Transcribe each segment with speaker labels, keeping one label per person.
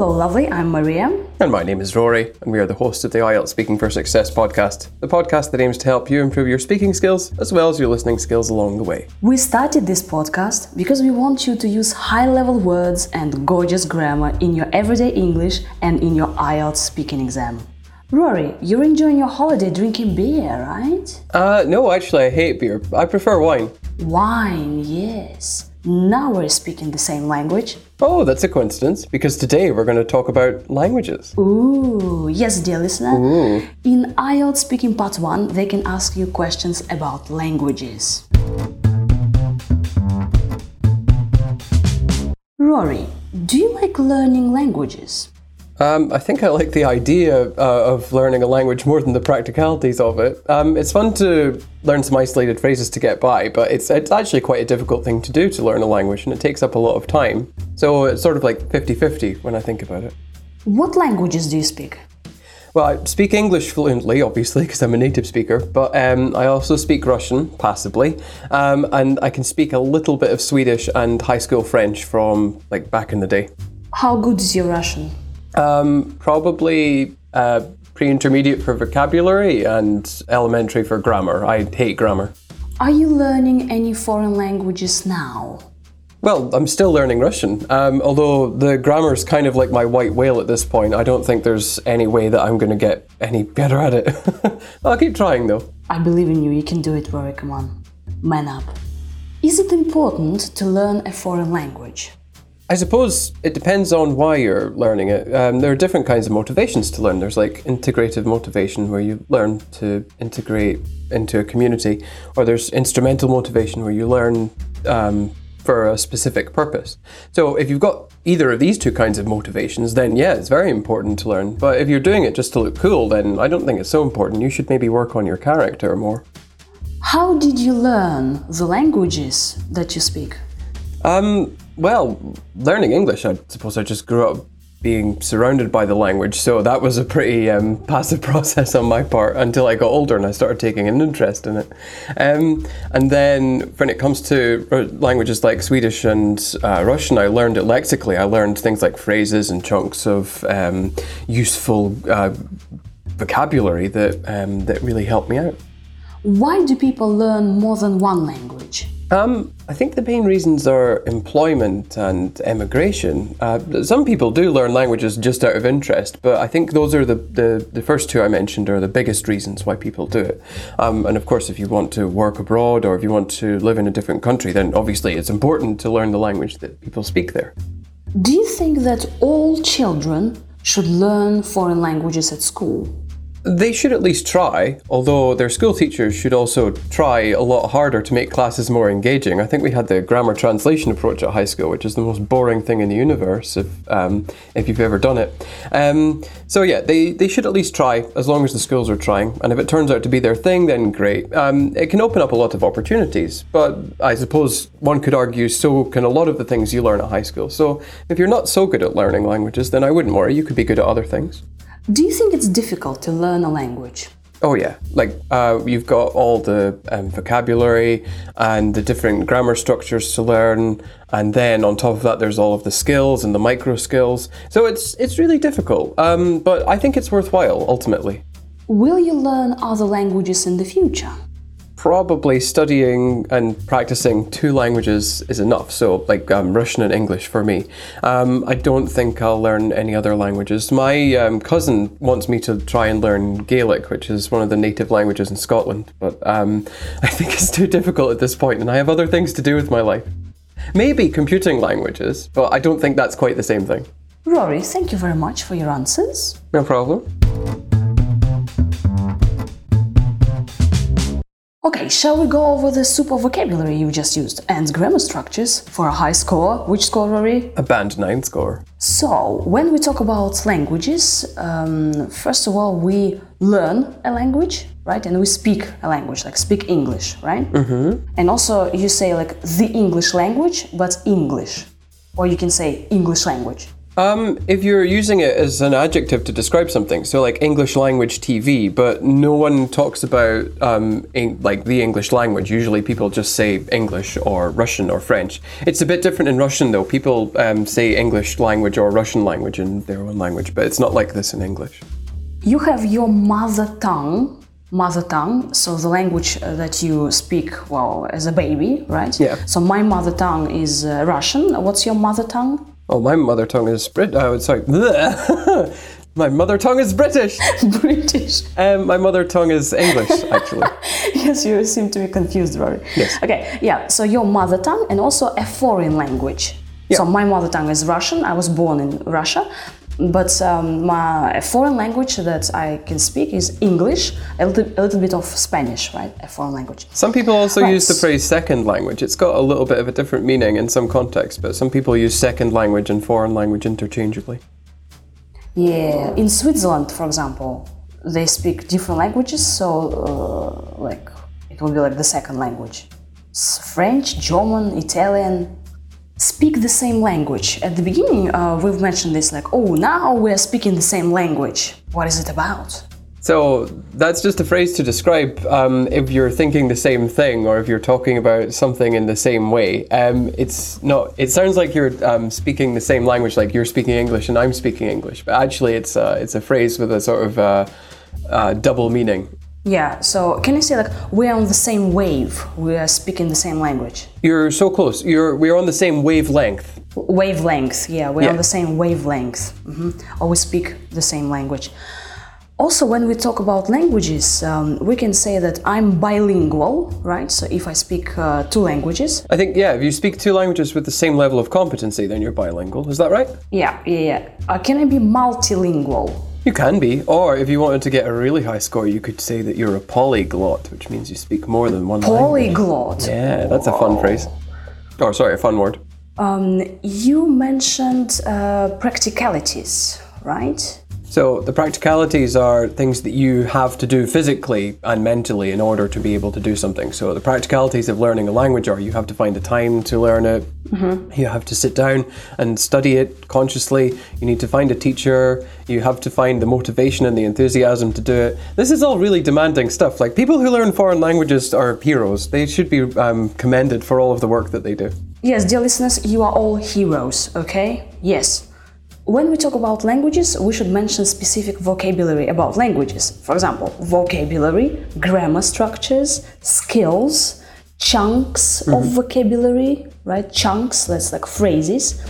Speaker 1: Hello, lovely. I'm Maria.
Speaker 2: And my name is Rory, and we are the hosts of the IELTS Speaking for Success podcast, the podcast that aims to help you improve your speaking skills as well as your listening skills along the way.
Speaker 1: We started this podcast because we want you to use high level words and gorgeous grammar in your everyday English and in your IELTS speaking exam. Rory, you're enjoying your holiday drinking beer, right?
Speaker 2: Uh, no, actually, I hate beer. I prefer wine.
Speaker 1: Wine, yes. Now we're speaking the same language.
Speaker 2: Oh, that's a coincidence, because today we're going to talk about languages.
Speaker 1: Ooh, yes, dear listener.
Speaker 2: Ooh.
Speaker 1: In IELTS Speaking Part 1, they can ask you questions about languages. Rory, do you like learning languages?
Speaker 2: Um, I think I like the idea uh, of learning a language more than the practicalities of it. Um, it's fun to learn some isolated phrases to get by, but it's, it's actually quite a difficult thing to do to learn a language, and it takes up a lot of time. So it's sort of like 50 50 when I think about it.
Speaker 1: What languages do you speak?
Speaker 2: Well, I speak English fluently, obviously, because I'm a native speaker, but um, I also speak Russian, passively, um, and I can speak a little bit of Swedish and high school French from like back in the day.
Speaker 1: How good is your Russian?
Speaker 2: Um, probably uh, pre-intermediate for vocabulary and elementary for grammar. I hate grammar.
Speaker 1: Are you learning any foreign languages now?
Speaker 2: Well, I'm still learning Russian, um, although the grammar is kind of like my white whale at this point. I don't think there's any way that I'm going to get any better at it. I'll keep trying though.
Speaker 1: I believe in you. You can do it, Rory. Come on. Man up. Is it important to learn a foreign language?
Speaker 2: I suppose it depends on why you're learning it. Um, there are different kinds of motivations to learn. There's like integrative motivation, where you learn to integrate into a community, or there's instrumental motivation, where you learn um, for a specific purpose. So if you've got either of these two kinds of motivations, then yeah, it's very important to learn. But if you're doing it just to look cool, then I don't think it's so important. You should maybe work on your character more.
Speaker 1: How did you learn the languages that you speak?
Speaker 2: Um, well, learning English, I suppose I just grew up being surrounded by the language, so that was a pretty um, passive process on my part until I got older and I started taking an interest in it. Um, and then when it comes to languages like Swedish and uh, Russian, I learned it lexically. I learned things like phrases and chunks of um, useful uh, vocabulary that um, that really helped me out.
Speaker 1: Why do people learn more than one language?
Speaker 2: Um, I think the main reasons are employment and emigration. Uh, some people do learn languages just out of interest, but I think those are the, the, the first two I mentioned are the biggest reasons why people do it. Um, and of course, if you want to work abroad or if you want to live in a different country, then obviously it's important to learn the language that people speak there.
Speaker 1: Do you think that all children should learn foreign languages at school?
Speaker 2: They should at least try, although their school teachers should also try a lot harder to make classes more engaging. I think we had the grammar translation approach at high school, which is the most boring thing in the universe if, um, if you've ever done it. Um, so, yeah, they, they should at least try as long as the schools are trying. And if it turns out to be their thing, then great. Um, it can open up a lot of opportunities, but I suppose one could argue so can a lot of the things you learn at high school. So, if you're not so good at learning languages, then I wouldn't worry. You could be good at other things.
Speaker 1: Do you think it's difficult to learn a language?
Speaker 2: Oh yeah, like uh, you've got all the um, vocabulary and the different grammar structures to learn, and then on top of that, there's all of the skills and the micro skills. So it's it's really difficult, um, but I think it's worthwhile ultimately.
Speaker 1: Will you learn other languages in the future?
Speaker 2: Probably studying and practicing two languages is enough. So, like um, Russian and English for me. Um, I don't think I'll learn any other languages. My um, cousin wants me to try and learn Gaelic, which is one of the native languages in Scotland, but um, I think it's too difficult at this point, and I have other things to do with my life. Maybe computing languages, but I don't think that's quite the same thing.
Speaker 1: Rory, thank you very much for your answers.
Speaker 2: No problem.
Speaker 1: Okay, shall we go over the super vocabulary you just used and grammar structures for a high score? Which score, Rory?
Speaker 2: A band 9 score.
Speaker 1: So, when we talk about languages, um, first of all, we learn a language, right? And we speak a language, like speak English, right?
Speaker 2: Mm-hmm.
Speaker 1: And also, you say like the English language, but English. Or you can say English language.
Speaker 2: Um, if you're using it as an adjective to describe something, so like English language TV, but no one talks about um, in, like the English language. Usually, people just say English or Russian or French. It's a bit different in Russian, though. People um, say English language or Russian language in their own language, but it's not like this in English.
Speaker 1: You have your mother tongue, mother tongue, so the language uh, that you speak, well, as a baby, right?
Speaker 2: Yeah.
Speaker 1: So my mother tongue is uh, Russian. What's your mother tongue?
Speaker 2: Oh, my mother tongue is Brit. Oh, sorry. my mother tongue is British.
Speaker 1: British.
Speaker 2: Um, my mother tongue is English, actually.
Speaker 1: yes, you seem to be confused, Rory.
Speaker 2: Yes.
Speaker 1: Okay, yeah, so your mother tongue and also a foreign language. Yeah. So my mother tongue is Russian. I was born in Russia. But um, my a foreign language that I can speak is English, a little, a little bit of Spanish, right? A foreign language.
Speaker 2: Some people also
Speaker 1: Right.
Speaker 2: use the phrase second language. It's got a little bit of a different meaning in some contexts, but some people use second language and foreign language interchangeably.
Speaker 1: Yeah, in Switzerland, for example, they speak different languages, so uh, like it will be like the second language. French, German, Italian speak the same language. At the beginning, uh, we've mentioned this like, oh, now we're speaking the same language. What is it about?
Speaker 2: So that's just a phrase to describe um, if you're thinking the same thing or if you're talking about something in the same way. Um, it's not. It sounds like you're um, speaking the same language, like you're speaking English and I'm speaking English, but actually it's uh, it's a phrase with a sort of uh, uh, double meaning.
Speaker 1: Yeah, so can you say like we're on the same wave? We are speaking the same language.
Speaker 2: You're so close. You're we're on the same wavelength.
Speaker 1: wavelength yeah we're
Speaker 2: Yeah.
Speaker 1: on the same wavelength hmm or we speak the same language also when we talk about languages um, we can say that i'm bilingual right so if i speak uh, two languages
Speaker 2: I think yeah. If you speak two languages with the same level of competency, then you're bilingual. Is that right?
Speaker 1: yeah yeah yeah uh, can i be multilingual
Speaker 2: You can be, or if you wanted to get a really high score, you could say that you're a polyglot, which means you speak more than one language.
Speaker 1: polyglot
Speaker 2: Yeah, that's a fun phrase. Or sorry, a fun word.
Speaker 1: um, you mentioned uh, practicalities right
Speaker 2: So the practicalities are things that you have to do physically and mentally in order to be able to do something. So the practicalities of learning a language are you have to find the time to learn it. You have to sit down and study it consciously. You need to find a teacher. You have to find the motivation and the enthusiasm to do it. This is all really demanding stuff. Like people who learn foreign languages are heroes. They should be um, commended for all of the work that they do.
Speaker 1: Yes, dear listeners, you are all heroes, okay? Yes. When we talk about languages, we should mention specific vocabulary about languages. For example, vocabulary, grammar structures, skills, chunks of vocabulary, right? Chunks, that's like phrases.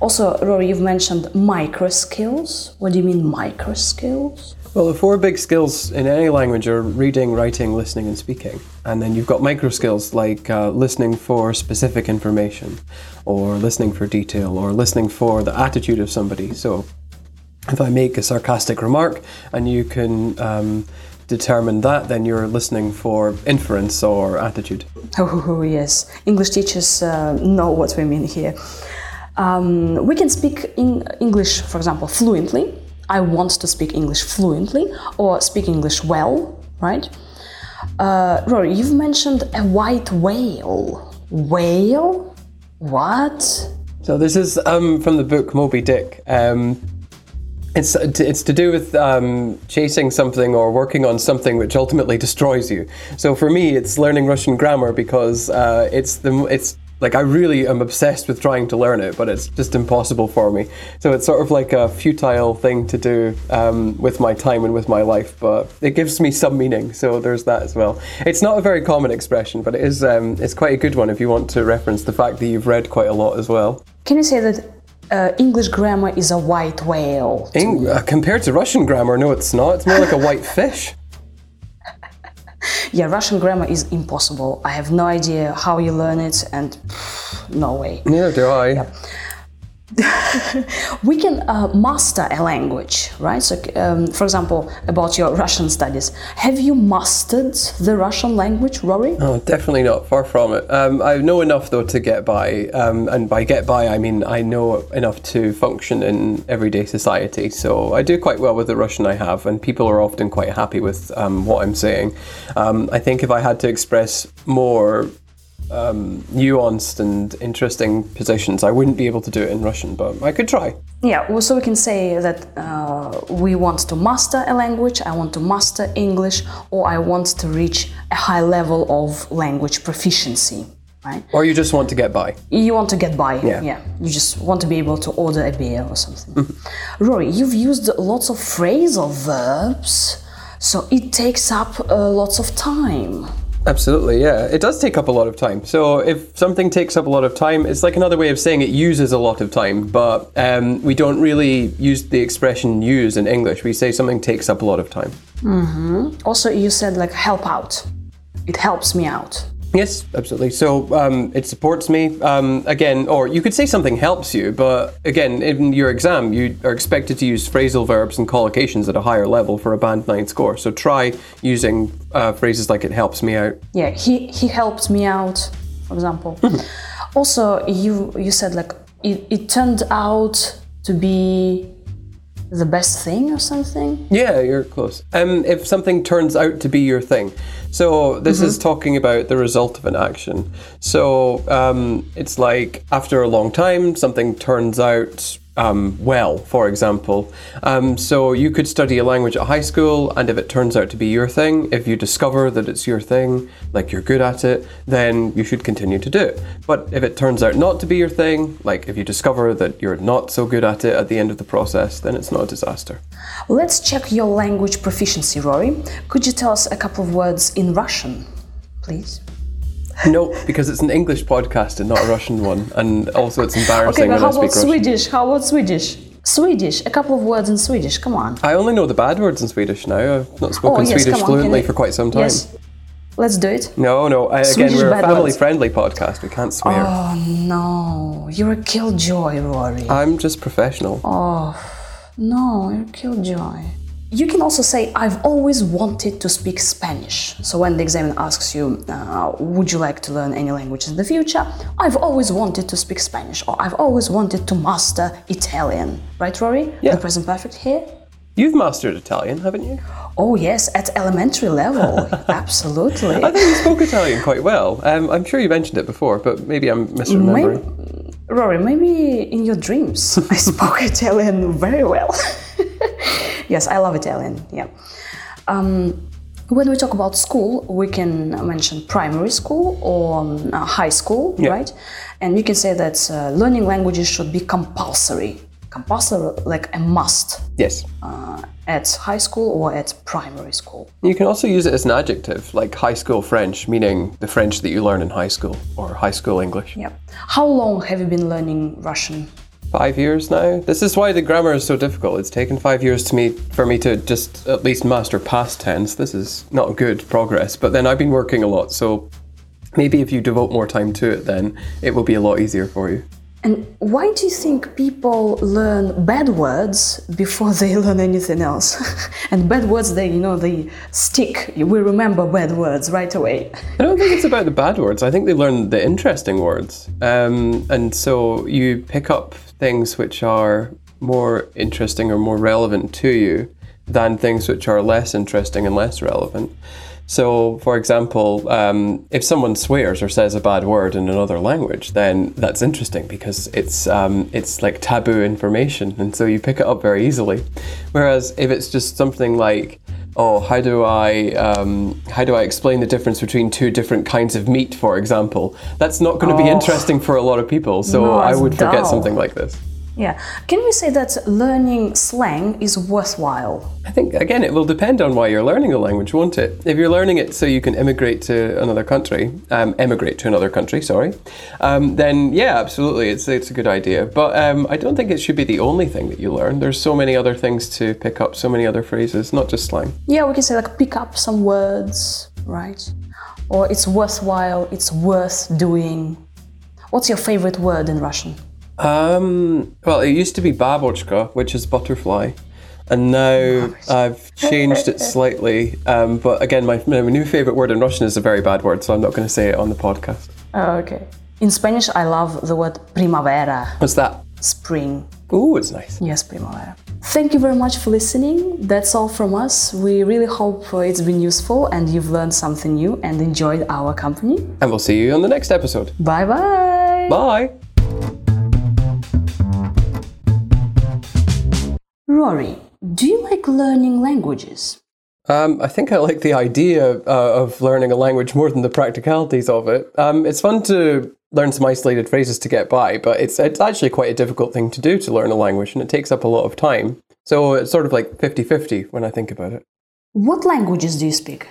Speaker 1: Also, Rory, you've mentioned micro skills. What do you mean, micro skills?
Speaker 2: Well, the four big skills in any language are reading, writing, listening, and speaking. And then you've got micro skills like uh, listening for specific information, or listening for detail, or listening for the attitude of somebody. So, if I make a sarcastic remark and you can um, determine that, then you're listening for inference or attitude.
Speaker 1: Oh, yes. English teachers uh, know what we mean here. Um, we can speak in English, for example, fluently. I want to speak English fluently or speak English well, right? Uh, Rory, you've mentioned a white whale. Whale? What?
Speaker 2: So this is um, from the book Moby Dick. Um, it's it's to do with um, chasing something or working on something which ultimately destroys you. So for me, it's learning Russian grammar because uh, it's the it's like I really am obsessed with trying to learn it, but it's just impossible for me. So it's sort of like a futile thing to do um, with my time and with my life, but it gives me some meaning. So there's that as well. It's not a very common expression, but it is um, it's quite a good one if you want to reference the fact that you've read quite a lot as well.
Speaker 1: Can you say that uh, English grammar is a white whale?
Speaker 2: Eng- uh, compared to Russian grammar, no, it's not. It's more like a white fish.
Speaker 1: Yeah, Russian grammar is impossible. I have no idea how you learn it, and pff, no way.
Speaker 2: Neither do I.
Speaker 1: we can uh, master a language, right? So, um, for example, about your Russian studies, have you mastered the Russian language, Rory?
Speaker 2: Oh, definitely not. Far from it. Um, I know enough though to get by, um, and by get by I mean I know enough to function in everyday society. So I do quite well with the Russian I have, and people are often quite happy with um, what I'm saying. Um, I think if I had to express more um, nuanced and interesting positions. I wouldn't be able to do it in Russian, but I could try.
Speaker 1: Yeah, well, so we can say that uh, we want to master a language, I want to master English, or I want to reach a high level of language proficiency, right?
Speaker 2: Or you just want to get by.
Speaker 1: You want to get by,
Speaker 2: Yeah. yeah.
Speaker 1: You just want to be able to order a beer or something. Rory, you've used lots of phrasal verbs, so it takes up uh, lots of time.
Speaker 2: Absolutely, yeah. It does take up a lot of time. So if something takes up a lot of time, it's like another way of saying it uses a lot of time, but um, we don't really use the expression use in English. We say something takes up a lot of time.
Speaker 1: Also, you said like help out. It helps me out.
Speaker 2: Yes, absolutely. So um, it supports me. Um, again, or you could say something helps you, but again, in your exam, you are expected to use phrasal verbs and collocations at a higher level for a band nine score. So try using uh, phrases like "it helps me out."
Speaker 1: Yeah, he he helped me out, for example. Also, you you said like it, it turned out to be the best thing or something.
Speaker 2: Yeah, you're close. Um, if something turns out to be your thing, so this is talking about the result of an action. So um, it's like after a long time, something turns out um, well, for example. Um, so you could study a language at high school, and if it turns out to be your thing, if you discover that it's your thing, like you're good at it, then you should continue to do it. But if it turns out not to be your thing, like if you discover that you're not so good at it at the end of the process, then it's not a disaster.
Speaker 1: Let's check your language proficiency, Rory. Could you tell us a couple of words in Russian, please?
Speaker 2: No, because it's an English podcast and not a Russian one, and also it's embarrassing
Speaker 1: Okay, but
Speaker 2: when
Speaker 1: how
Speaker 2: I speak
Speaker 1: about
Speaker 2: Russian.
Speaker 1: Swedish? How about Swedish? Swedish, a couple of words in Swedish. Come on.
Speaker 2: I only know the bad words in Swedish now. I've not oh, spoken
Speaker 1: oh yes,
Speaker 2: Swedish
Speaker 1: on.
Speaker 2: fluently for quite some time.
Speaker 1: Yes. Let's do it.
Speaker 2: No, no. I, again,
Speaker 1: Swedish
Speaker 2: we're a family-friendly podcast. We can't swear.
Speaker 1: Oh no, you're a killjoy, Rory.
Speaker 2: I'm just professional.
Speaker 1: Oh no, you're a killjoy. You can also say, I've always wanted to speak Spanish. So when the examiner asks you, uh, would you like to learn any language in the future? I've always wanted to speak Spanish, or I've always wanted to master Italian. Right, Rory?
Speaker 2: Yeah.
Speaker 1: The present perfect here?
Speaker 2: You've mastered Italian, haven't you?
Speaker 1: Oh, yes, at elementary level. Absolutely.
Speaker 2: I think you spoke Italian quite well. Um, I'm sure you mentioned it before, but maybe I'm misremembering.
Speaker 1: Maybe, Rory, maybe in your dreams I spoke Italian very well. yes, I love Italian. Yeah. Um, when we talk about school, we can mention primary school or um, uh, high school,
Speaker 2: Yeah.
Speaker 1: right? And you can say that uh, learning languages should be compulsory, compulsory, like a must
Speaker 2: Yes.
Speaker 1: uh, at high school or at primary school.
Speaker 2: You can also use it as an adjective, like high school French, meaning the French that you learn in high school, or high school English.
Speaker 1: Yeah. How long have you been learning Russian?
Speaker 2: Five years now. This is why the grammar is so difficult. It's taken five years to me for me to just at least master past tense. This is not good progress. But then I've been working a lot, so maybe if you devote more time to it, then it will be a lot easier for you.
Speaker 1: And why do you think people learn bad words before they learn anything else? and bad words, they you know they stick. We remember bad words right away.
Speaker 2: I don't think it's about the bad words. I think they learn the interesting words. Um, and so you pick up things which are more interesting or more relevant to you than things which are less interesting and less relevant. So, for example, um, if someone swears or says a bad word in another language, then that's interesting because it's um, it's like taboo information, and so you pick it up very easily. Whereas if it's just something like oh, how do I um, how do I explain the difference between two different kinds of meat, for example? That's not going to be
Speaker 1: Oh.
Speaker 2: interesting for a lot of people. So
Speaker 1: No,
Speaker 2: I would forget something like this.
Speaker 1: Yeah. Can we say that learning slang is worthwhile?
Speaker 2: I think again, it will depend on why you're learning the language, won't it? If you're learning it so you can immigrate to another country, um, emigrate to another country, sorry, um, then yeah, absolutely, it's it's a good idea. But um, I don't think it should be the only thing that you learn. There's so many other things to pick up, so many other phrases, not just slang.
Speaker 1: Yeah, we can say like pick up some words, right? Or it's worthwhile. It's worth doing. What's your favorite word in Russian?
Speaker 2: Um, well, it used to be babochka, which is butterfly, and now I've changed it slightly. Um, but again, my, my new favorite word in Russian is a very bad word, so I'm not going to say it on the podcast.
Speaker 1: Oh, okay. In Spanish, I love the word primavera,
Speaker 2: What's that?
Speaker 1: spring.
Speaker 2: Ooh, it's nice.
Speaker 1: Yes, primavera. Thank you very much for listening. That's all from us. We really hope uh, it's been useful and you've learned something new and enjoyed our company.
Speaker 2: And we'll see you on the next episode.
Speaker 1: Bye bye
Speaker 2: bye.
Speaker 1: Rory, do you like learning languages?
Speaker 2: Um, I think I like the idea uh, of learning a language more than the practicalities of it. Um, it's fun to learn some isolated phrases to get by, but it's it's actually quite a difficult thing to do to learn a language, and it takes up a lot of time. So it's sort of like 50-50 when I think about it.
Speaker 1: What languages do you speak?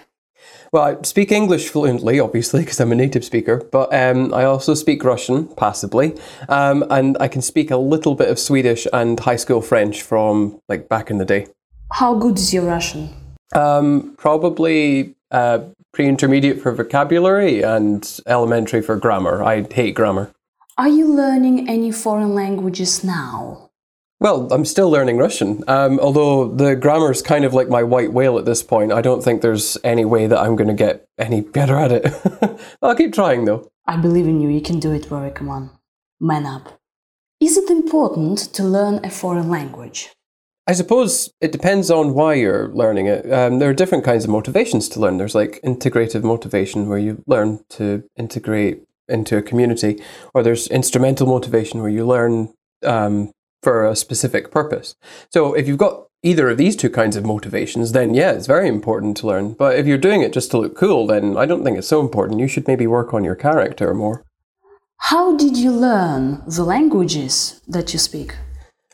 Speaker 2: Well, I speak English fluently, obviously, because I'm a native speaker, but um, I also speak Russian passively, um, and I can speak a little bit of Swedish and high school French from like back in the day.
Speaker 1: How good is your Russian?
Speaker 2: Um, probably uh, pre-intermediate for vocabulary and elementary for grammar. I hate grammar.
Speaker 1: Are you learning any foreign languages now?
Speaker 2: Well, I'm still learning Russian. Um, although the grammar is kind of like my white whale at this point. I don't think there's any way that I'm going to get any better at it. I'll keep trying though.
Speaker 1: I believe in you. You can do it, Rory. Come on. Man up. Is it important to learn a foreign language?
Speaker 2: I suppose it depends on why you're learning it. Um, there are different kinds of motivations to learn. There's like integrative motivation, where you learn to integrate into a community, or there's instrumental motivation, where you learn um, for a specific purpose. So if you've got either of these two kinds of motivations, then yeah, it's very important to learn. But if you're doing it just to look cool, then I don't think it's so important. You should maybe work on your character more.
Speaker 1: How did you learn the languages that you speak?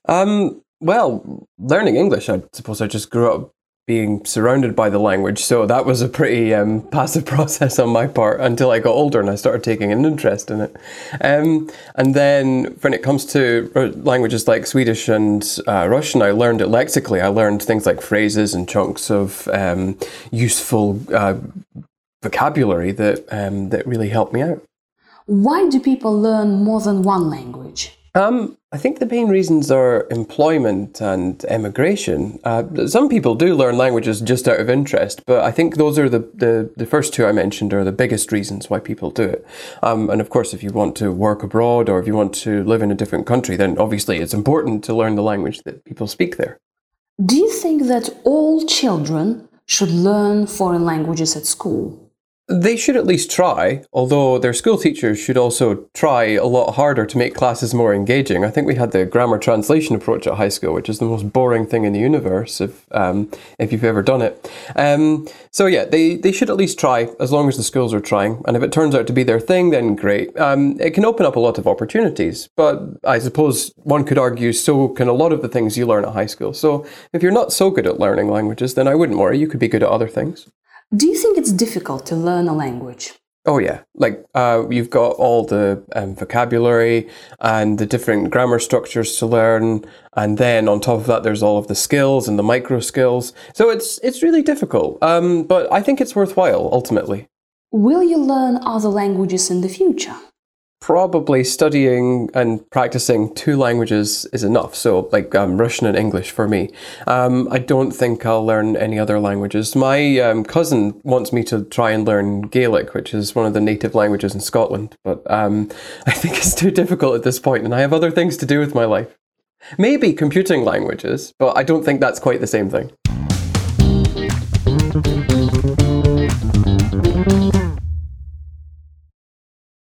Speaker 2: Um, well, learning English, I suppose I just grew up being surrounded by the language, so that was a pretty um, passive process on my part until I got older and I started taking an interest in it. Um, and then when it comes to languages like Swedish and uh, Russian, I learned it lexically. I learned things like phrases and chunks of um, useful uh, vocabulary that um, that really helped me out.
Speaker 1: Why do people learn more than one language?
Speaker 2: Um, I think the main reasons are employment and emigration. Uh, some people do learn languages just out of interest, but I think those are the, the, the first two I mentioned are the biggest reasons why people do it. Um, and of course, if you want to work abroad or if you want to live in a different country, then obviously it's important to learn the language that people speak there.
Speaker 1: Do you think that all children should learn foreign languages at school?
Speaker 2: They should at least try, although their school teachers should also try a lot harder to make classes more engaging. I think we had the grammar translation approach at high school, which is the most boring thing in the universe if um, if you've ever done it. Um, so yeah, they, they should at least try as long as the schools are trying. And if it turns out to be their thing, then great. Um, it can open up a lot of opportunities, but I suppose one could argue so can a lot of the things you learn at high school. So if you're not so good at learning languages, then I wouldn't worry. You could be good at other things.
Speaker 1: Do you think it's difficult to learn a language?
Speaker 2: Oh yeah, like uh, you've got all the um, vocabulary and the different grammar structures to learn, and then on top of that, there's all of the skills and the micro skills. So it's it's really difficult, um, but I think it's worthwhile ultimately.
Speaker 1: Will you learn other languages in the future?
Speaker 2: Probably studying and practicing two languages is enough. So, like um, Russian and English for me. Um, I don't think I'll learn any other languages. My um, cousin wants me to try and learn Gaelic, which is one of the native languages in Scotland, but um, I think it's too difficult at this point, and I have other things to do with my life. Maybe computing languages, but I don't think that's quite the same thing.